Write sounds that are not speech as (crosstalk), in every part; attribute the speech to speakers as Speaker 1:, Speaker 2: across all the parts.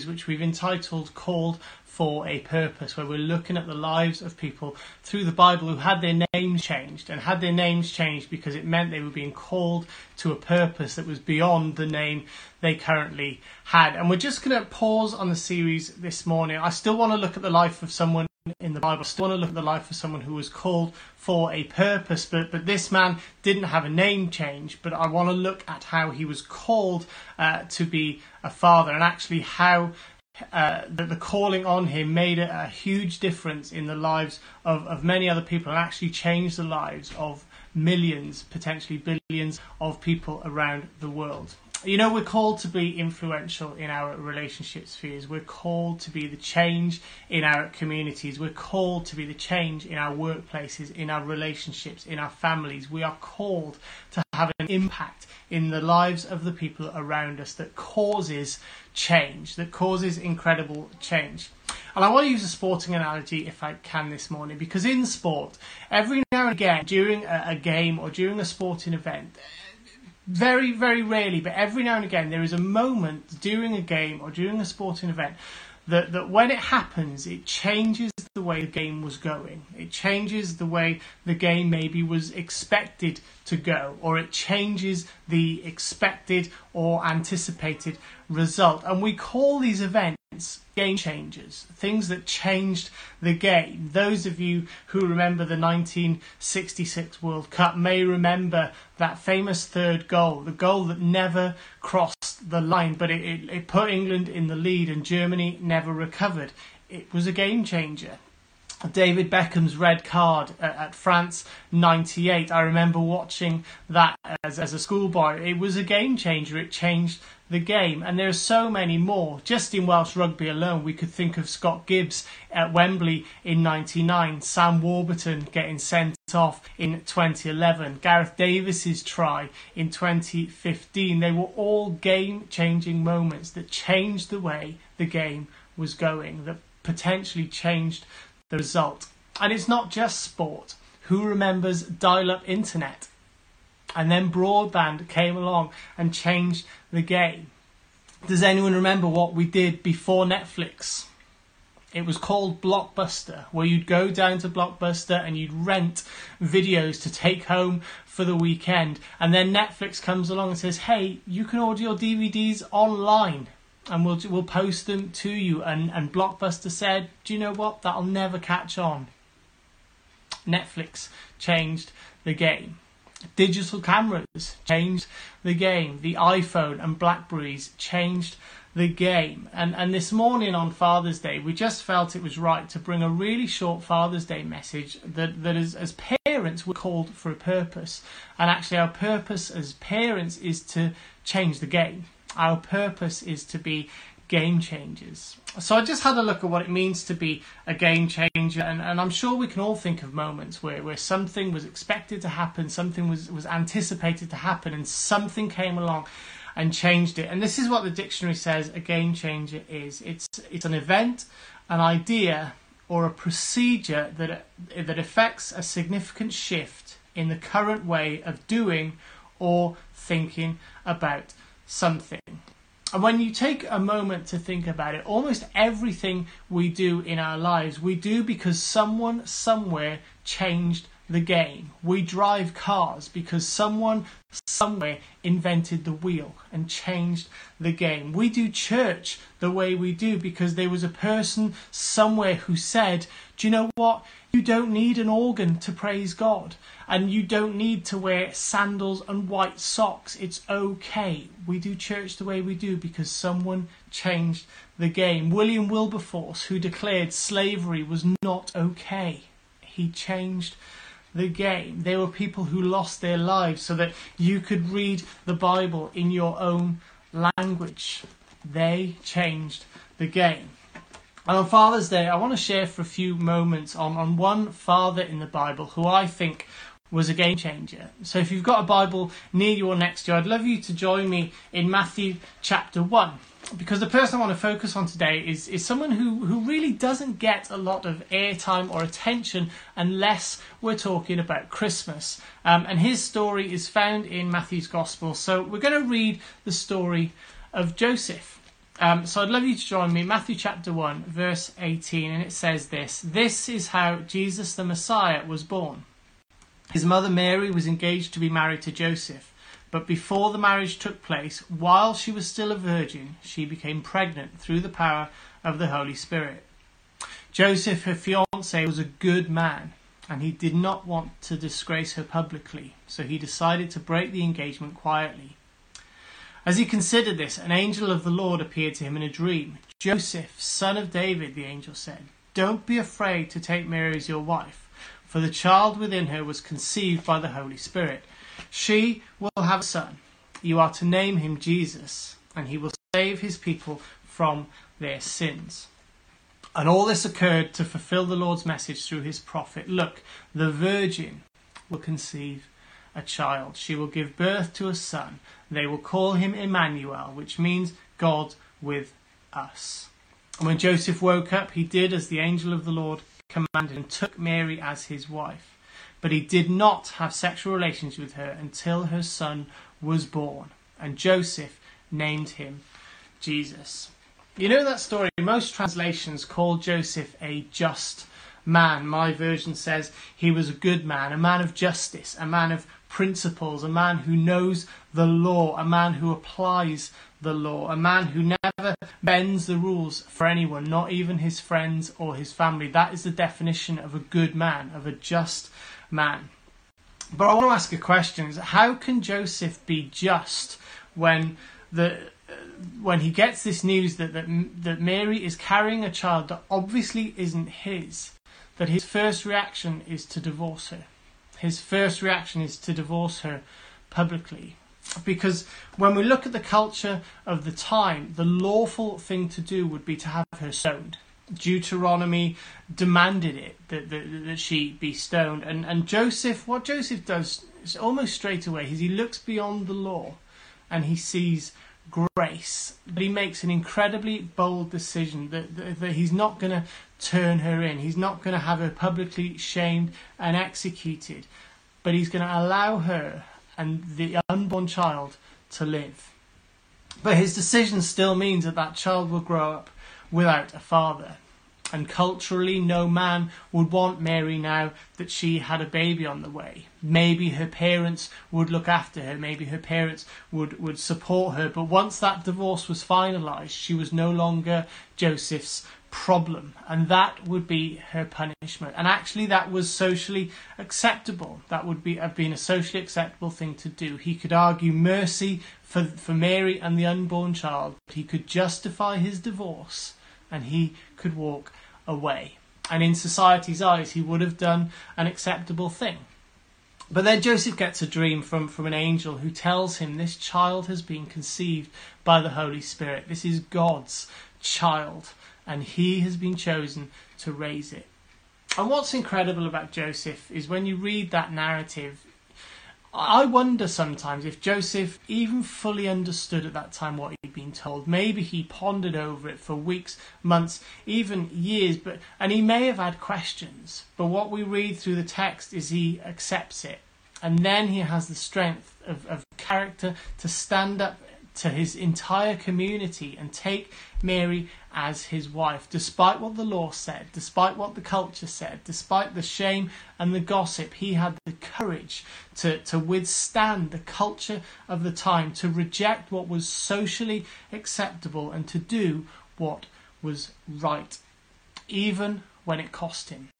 Speaker 1: series which we've entitled Called for a Purpose, where we're looking at the lives of people through the Bible who had their names changed and had their names changed because it meant they were being called to a purpose that was beyond the name they currently had. And we're just going to pause on the series this morning. I still want to look at the life of someone in the Bible. I still want to look at the life of someone who was called for a purpose, but, but this man didn't have a name change. But I want to look at how he was called uh, to be a father and actually how uh, the, the, calling on him made a, a, huge difference in the lives of, of many other people and actually changed the lives of millions, potentially billions of people around the world you know, we're called to be influential in our relationship spheres. We're called to be the change in our communities. We're called to be the change in our workplaces, in our relationships, in our families. We are called to have an impact in the lives of the people around us that causes change, that causes incredible change. And I want to use a sporting analogy if I can this morning, because in sport, every now and again, during a, game or during a sporting event, very, very rarely, but every now and again, there is a moment during a game or during a sporting event that, that when it happens, it changes the way the game was going. It changes the way the game maybe was expected to go, or it changes the expected or anticipated result. And we call these events game changers, things that changed the game. Those of you who remember the 1966 World Cup may remember that famous third goal, the goal that never crossed the line, but it, it, it put England in the lead and Germany never recovered. It was a game changer. David Beckham's red card uh, at, France 98. I remember watching that as, as a schoolboy. It was a game changer. It changed the game. And there are so many more. Just in Welsh rugby alone, we could think of Scott Gibbs at Wembley in 99, Sam Warburton getting sent off in 2011, Gareth Davies's try in 2015. They were all game changing moments that changed the way the game was going, that potentially changed the result. And it's not just sport. Who remembers dial up internet? And then broadband came along and changed the game. Does anyone remember what we did before Netflix? It was called Blockbuster, where you'd go down to Blockbuster and you'd rent videos to take home for the weekend. And then Netflix comes along and says, hey, you can order your DVDs online and we'll we'll post them to you. And and Blockbuster said, do you know what? That'll never catch on. Netflix changed the game. Digital cameras changed the game. The iPhone and Blackberries changed the game. And and this morning on Father's Day, we just felt it was right to bring a really short Father's Day message that that is, as parents we're called for a purpose. And actually our purpose as parents is to change the game. Our purpose is to be game changers. So I just had a look at what it means to be a game changer, and, and I'm sure we can all think of moments where, where something was expected to happen, something was, was anticipated to happen, and something came along and changed it. And this is what the dictionary says a game changer is it's, it's an event, an idea, or a procedure that, that affects a significant shift in the current way of doing or thinking about something. And when you take a moment to think about it, almost everything we do in our lives, we do because someone somewhere changed the game. We drive cars because someone somewhere invented the wheel and changed the game. We do church the way we do because there was a person somewhere who said, Do you know what? You don't need an organ to praise God, and you don't need to wear sandals and white socks. It's okay. We do church the way we do because someone changed the game. William Wilberforce, who declared slavery was not okay, he changed the game. There were people who lost their lives so that you could read the Bible in your own language. They changed the game. And on Father's Day, I want to share for a few moments on, on one father in the Bible who I think was a game changer. So if you've got a Bible near you or next to you, I'd love you to join me in Matthew chapter 1. Because the person I want to focus on today is, is someone who, who really doesn't get a lot of airtime or attention unless we're talking about Christmas. Um, and his story is found in Matthew's Gospel. So we're going to read the story of Joseph. Um, so I'd love you to join me, Matthew chapter 1, verse 18, and it says this This is how Jesus the Messiah was born. His mother Mary was engaged to be married to Joseph, but before the marriage took place, while she was still a virgin, she became pregnant through the power of the Holy Spirit. Joseph, her fiance, was a good man, and he did not want to disgrace her publicly, so he decided to break the engagement quietly. As he considered this, an angel of the Lord appeared to him in a dream. Joseph, son of David, the angel said, Don't be afraid to take Mary as your wife, for the child within her was conceived by the Holy Spirit. She will have a son. You are to name him Jesus, and he will save his people from their sins. And all this occurred to fulfill the Lord's message through his prophet. Look, the virgin will conceive a child. She will give birth to a son. They will call him Emmanuel, which means God with us. And when Joseph woke up, he did as the angel of the Lord commanded and took Mary as his wife. But he did not have sexual relations with her until her son was born. And Joseph named him Jesus. You know that story? Most translations call Joseph a just man. My version says he was a good man, a man of justice, a man of principles, a man who knows the law, a man who applies the law, a man who never bends the rules for anyone, not even his friends or his family. That is the definition of a good man, of a just man. But I want to ask a question: is How can Joseph be just when the when he gets this news that, that that Mary is carrying a child that obviously isn't his? That his first reaction is to divorce her his first reaction is to divorce her publicly. Because when we look at the culture of the time, the lawful thing to do would be to have her stoned. Deuteronomy demanded it that, that, that she be stoned. And, and Joseph, what Joseph does almost straight away is he looks beyond the law and he sees grace. But he makes an incredibly bold decision that, that, that he's not going to turn her in. He's not going to have her publicly shamed and executed, but he's going to allow her and the unborn child to live. But his decision still means that that child will grow up without a father. And culturally, no man would want Mary now that she had a baby on the way. Maybe her parents would look after her, maybe her parents would, would support her, but once that divorce was finalised, she was no longer Joseph's problem, and that would be her punishment. And actually, that was socially acceptable. That would be have been a socially acceptable thing to do. He could argue mercy for for Mary and the unborn child. He could justify his divorce, and he could walk away. And in society's eyes, he would have done an acceptable thing. But then Joseph gets a dream from, from an angel who tells him this child has been conceived by the Holy Spirit. This is God's child and he has been chosen to raise it. And what's incredible about Joseph is when you read that narrative, I wonder sometimes if Joseph even fully understood at that time what he'd been told. Maybe he pondered over it for weeks, months, even years, but and he may have had questions. But what we read through the text is he accepts it. And then he has the strength of, of character to stand up to his entire community and take Mary as his wife, despite what the law said, despite what the culture said, despite the shame and the gossip. He had the courage to, to withstand the culture of the time, to reject what was socially acceptable, and to do what was right, even when it cost him.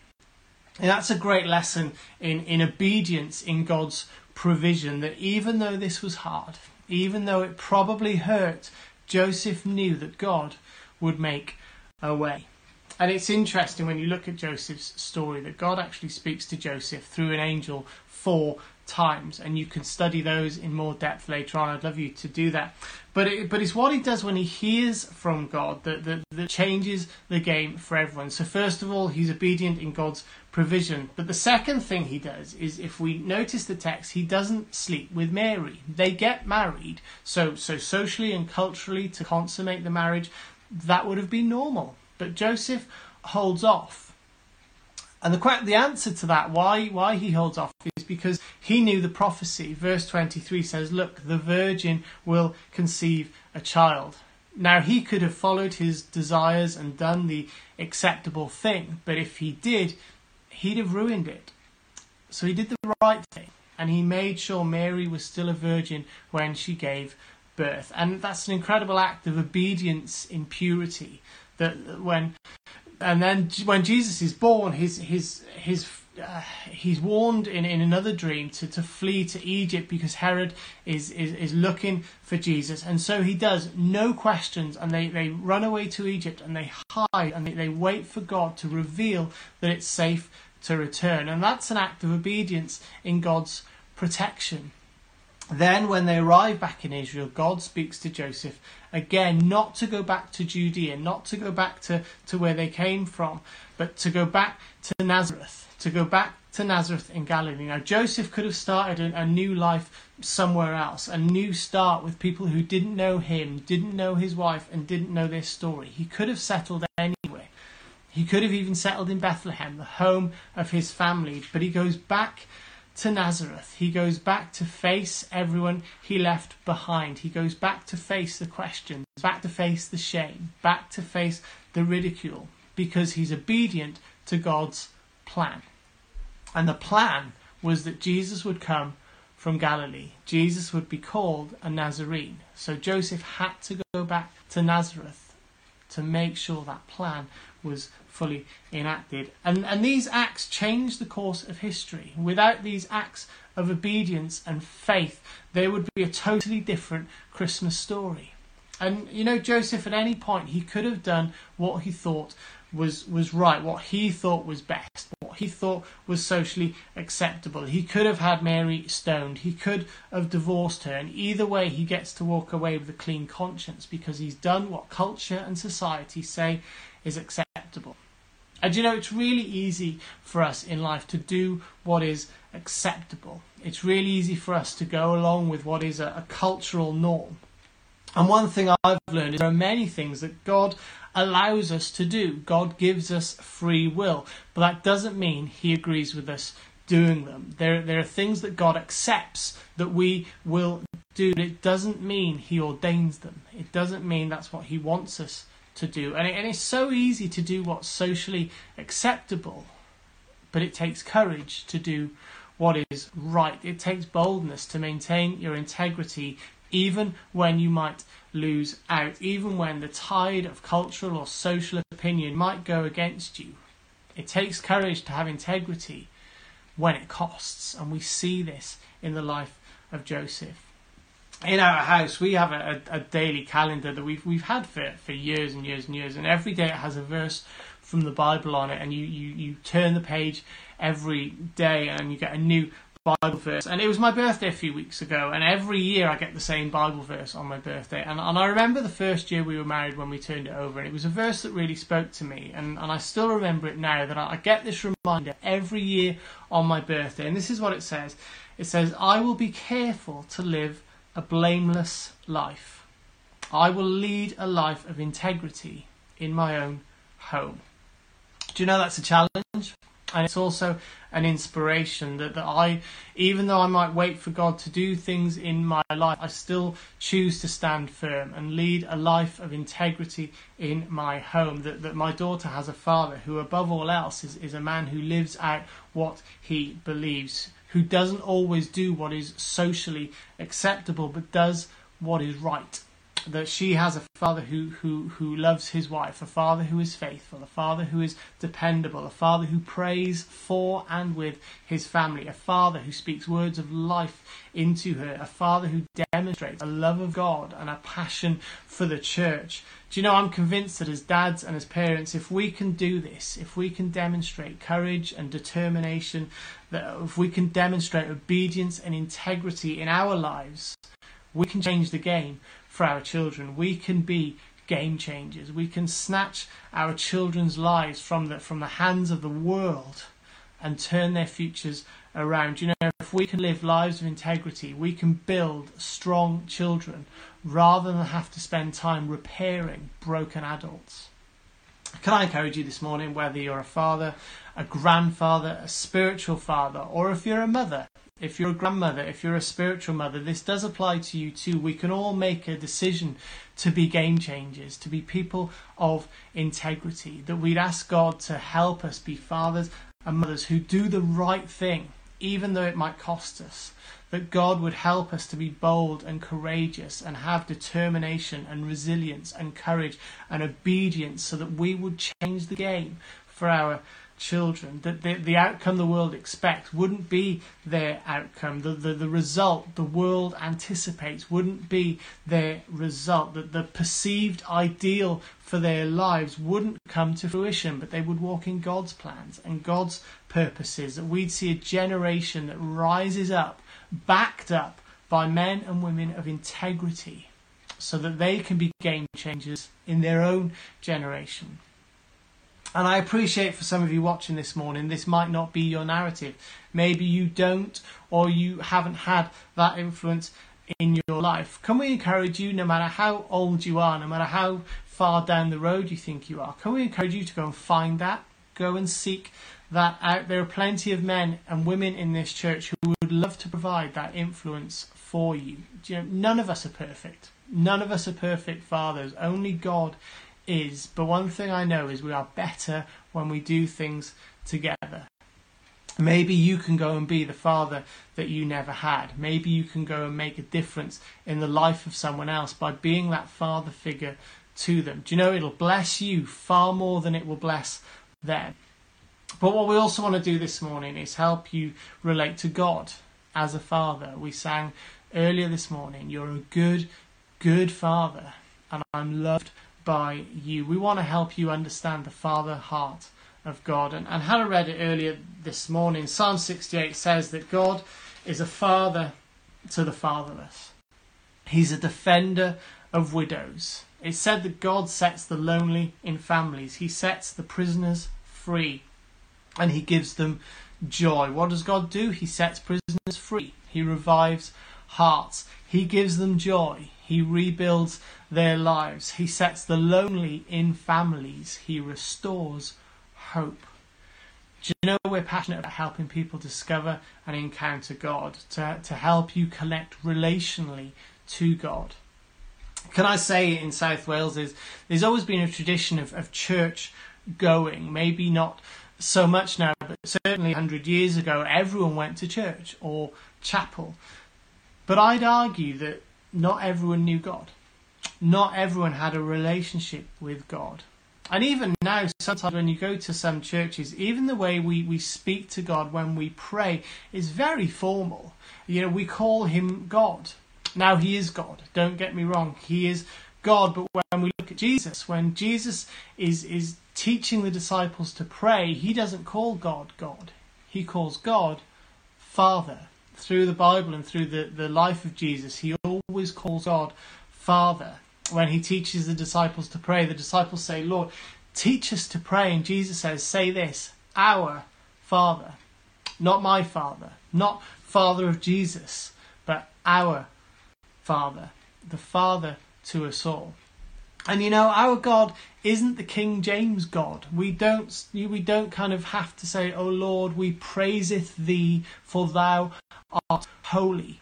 Speaker 1: And that's a great lesson in, in obedience in God's provision that even though this was hard, even though it probably hurt, Joseph knew that God would make a way. And it's interesting when you look at Joseph's story that God actually speaks to Joseph through an angel four times, and you can study those in more depth later on. I'd love you to do that. But it, but it's what he does when he hears from God that, that, that changes the game for everyone. So, first of all, he's obedient in God's provision. But the second thing he does is if we notice the text, he doesn't sleep with Mary. They get married. So, so socially and culturally, to consummate the marriage, that would have been normal. But Joseph holds off. And the, the answer to that, why, why he holds off, is because he knew the prophecy. Verse 23 says, Look, the virgin will conceive a child. Now, he could have followed his desires and done the acceptable thing, but if he did, he'd have ruined it. So he did the right thing, and he made sure Mary was still a virgin when she gave birth. And that's an incredible act of obedience in purity. That when and then when Jesus is born, his his his uh, he's warned in, in another dream to, to flee to Egypt because Herod is, is, is looking for Jesus. And so he does, no questions, and they, they run away to Egypt and they hide and they, they wait for God to reveal that it's safe to return. And that's an act of obedience in God's protection. Then, when they arrive back in Israel, God speaks to Joseph again, not to go back to Judea, not to go back to, to where they came from, but to go back to Nazareth to go back to Nazareth in Galilee. Now, Joseph could have started a, a, new life somewhere else, a new start with people who didn't know him, didn't know his wife, and didn't know their story. He could have settled anywhere. He could have even settled in Bethlehem, the home of his family, but he goes back to Nazareth. He goes back to face everyone he left behind. He goes back to face the questions, back to face the shame, back to face the ridicule, because he's obedient to God's plan. And the plan was that Jesus would come from Galilee. Jesus would be called a Nazarene. So Joseph had to go back to Nazareth to make sure that plan was fully enacted. And, and these acts changed the course of history. Without these acts of obedience and faith, there would be a totally different Christmas story. And you know, Joseph, at any point, he could have done what he thought was was right, what he thought was best, what he thought was socially acceptable. He could have had Mary stoned, he could have divorced her, and either way he gets to walk away with a clean conscience because he's done what culture and society say is acceptable. And you know, it's really easy for us in life to do what is acceptable. It's really easy for us to go along with what is a, a cultural norm. And one thing I've learned is there are many things that God allows us to do. God gives us free will, but that doesn't mean He agrees with us doing them. There, there are things that God accepts that we will do, but it doesn't mean He ordains them. It doesn't mean that's what He wants us to do. And, it, and it's so easy to do what's socially acceptable, but it takes courage to do what is right. It takes boldness to maintain your integrity even when you might lose out, even when the tide of cultural or social opinion might go against you. It takes courage to have integrity when it costs, and we see this in the life of Joseph. In our house, we have a, a, a daily calendar that we've we've had for, for years and years and years, and every day it has a verse from the Bible on it, and you, you, you turn the page every day and you get a new Bible verse. And it was my birthday a few weeks ago, and every year I get the same Bible verse on my birthday. And, and I remember the first year we were married when we turned it over, and it was a verse that really spoke to me. And, and I still remember it now that I, I get this reminder every year on my birthday. And this is what it says it says, I will be careful to live a blameless life. I will lead a life of integrity in my own home. Do you know that's a challenge? and it's also an inspiration that, that I, even though I might wait for God to do things in my life, I still choose to stand firm and lead a life of integrity in my home. That, that my daughter has a father who, above all else, is, is a man who lives out what he believes, who doesn't always do what is socially acceptable, but does what is right that she has a father who, who, who loves his wife, a father who is faithful, a father who is dependable, a father who prays for and with his family, a father who speaks words of life into her, a father who demonstrates a love of God and a passion for the church. Do you know, I'm convinced that as dads and as parents, if we can do this, if we can demonstrate courage and determination, that if we can demonstrate obedience and integrity in our lives, we can change the game for our children. We can be game changers. We can snatch our children's lives from the, from the hands of the world and turn their futures around. You know, if we can live lives of integrity, we can build strong children rather than have to spend time repairing broken adults. Can I encourage you this morning, whether you're a father, a grandfather, a spiritual father, or if you're a mother, if you're a grandmother, if you're a spiritual mother, this does apply to you too. We can all make a decision to be game changers, to be people of integrity, that we'd ask God to help us be fathers and mothers who do the right thing, even though it might cost us. That God would help us to be bold and courageous and have determination and resilience and courage and obedience so that we would change the game for our children, that the, the outcome the world expects wouldn't be their outcome. The, the, the result the world anticipates wouldn't be their result. That the perceived ideal for their lives wouldn't come to fruition, but they would walk in God's plans and God's purposes. That we'd see a generation that rises up, backed up by men and women of integrity, so that they can be game changers in their own generation. And I appreciate for some of you watching this morning, this might not be your narrative. Maybe you don't, or you haven't had that influence in your life. Can we encourage you, no matter how old you are, no matter how far down the road you think you are, can we encourage you to go and find that? Go and seek that out. There are plenty of men and women in this church who would love to provide that influence for you. you know, none of us are perfect. None of us are perfect fathers. Only God is, but one thing I know is we are better when we do things together. Maybe you can go and be the father that you never had. Maybe you can go and make a difference in the life of someone else by being that father figure to them. Do you know it'll bless you far more than it will bless them? But what we also want to do this morning is help you relate to God as a father. We sang earlier this morning, You're a good, good father, and I'm loved by you. We want to help you understand the Father heart of God. And, and Hannah read it earlier this morning. Psalm 68 says that God is a father to the fatherless, He's a defender of widows. It's said that God sets the lonely in families, He sets the prisoners free, and He gives them joy. What does God do? He sets prisoners free, He revives hearts, He gives them joy, He rebuilds their lives. He sets the lonely in families. He restores hope. Do you know we're passionate about helping people discover and encounter God, to, to help you connect relationally to God? Can I say in South Wales is there's always been a tradition of, of church going, maybe not so much now, but certainly 100 years ago, everyone went to church or chapel. But I'd argue that not everyone knew God not everyone had a relationship with God. And even now, sometimes when you go to some churches, even the way we, we speak to God when we pray is very formal. You know, we call him God. Now, he is God, don't get me wrong, he is God, but when we look at Jesus, when Jesus is, is teaching the disciples to pray, he doesn't call God God. He calls God Father. Through the Bible and through the, the life of Jesus, he always calls God Father when he teaches the disciples to pray, the disciples say, Lord, teach us to pray. And Jesus says, Say this, our Father, not my Father, not Father of Jesus, but our Father, the Father to us all. And you know, our God isn't the King James God. We don't we don't kind of have to say, "Oh Lord, we praiseth thee, for thou art holy."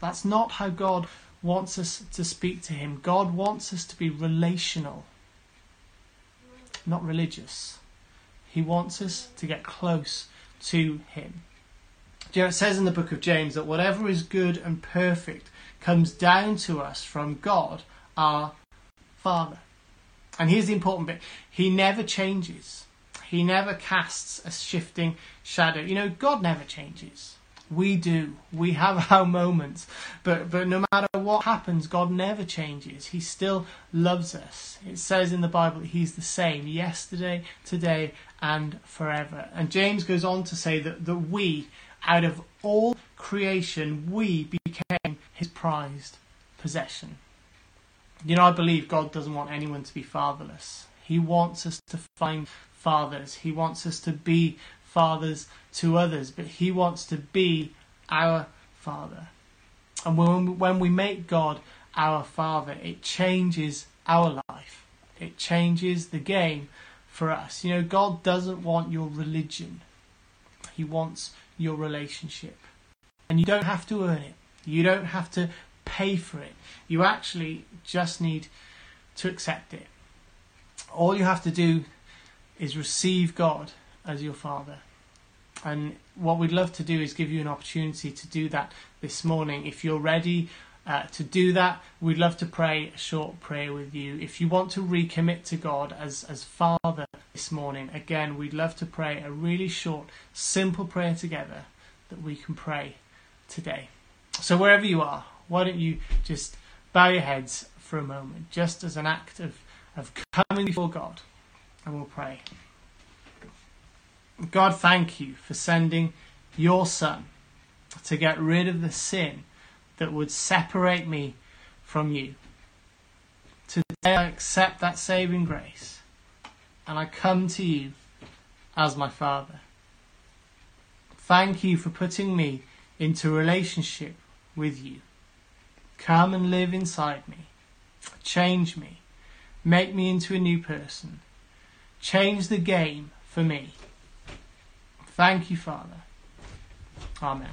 Speaker 1: That's not how God wants us to speak to Him. God wants us to be relational, not religious. He wants us to get close to Him. You know, it says in the book of James that whatever is good and perfect comes down to us from God, our Father. And here's the important bit He never changes, He never casts a shifting shadow. You know, God never changes. We do. We have (laughs) our moments. But, but no matter what happens, God never changes. He still loves us. It says in the Bible that He's the same yesterday, today, and forever. And James goes on to say that, that we, out of all creation, we became His prized possession. You know, I believe God doesn't want anyone to be fatherless. He wants us to find fathers. He wants us to be fathers to others, but He wants to be our Father. And when, when we make God our Father, it changes our life. It changes the game for us. You know, God doesn't want your religion, He wants your relationship. And you don't have to earn it, you don't have to pay for it. You actually just need to accept it. All you have to do is receive God as your Father. And what we'd love to do is give you an opportunity to do that this morning. If you're ready uh, to do that, we'd love to pray a short prayer with you. If you want to recommit to God as, as Father this morning, again, we'd love to pray a really short, simple prayer together that we can pray today. So, wherever you are, why don't you just bow your heads for a moment, just as an act of, of coming before God, and we'll pray. God, thank you for sending your Son to get rid of the sin that would separate me from you. Today I accept that saving grace and I come to you as my Father. Thank you for putting me into relationship with you. Come and live inside me. Change me. Make me into a new person. Change the game for me. Thank you, Father. Amen.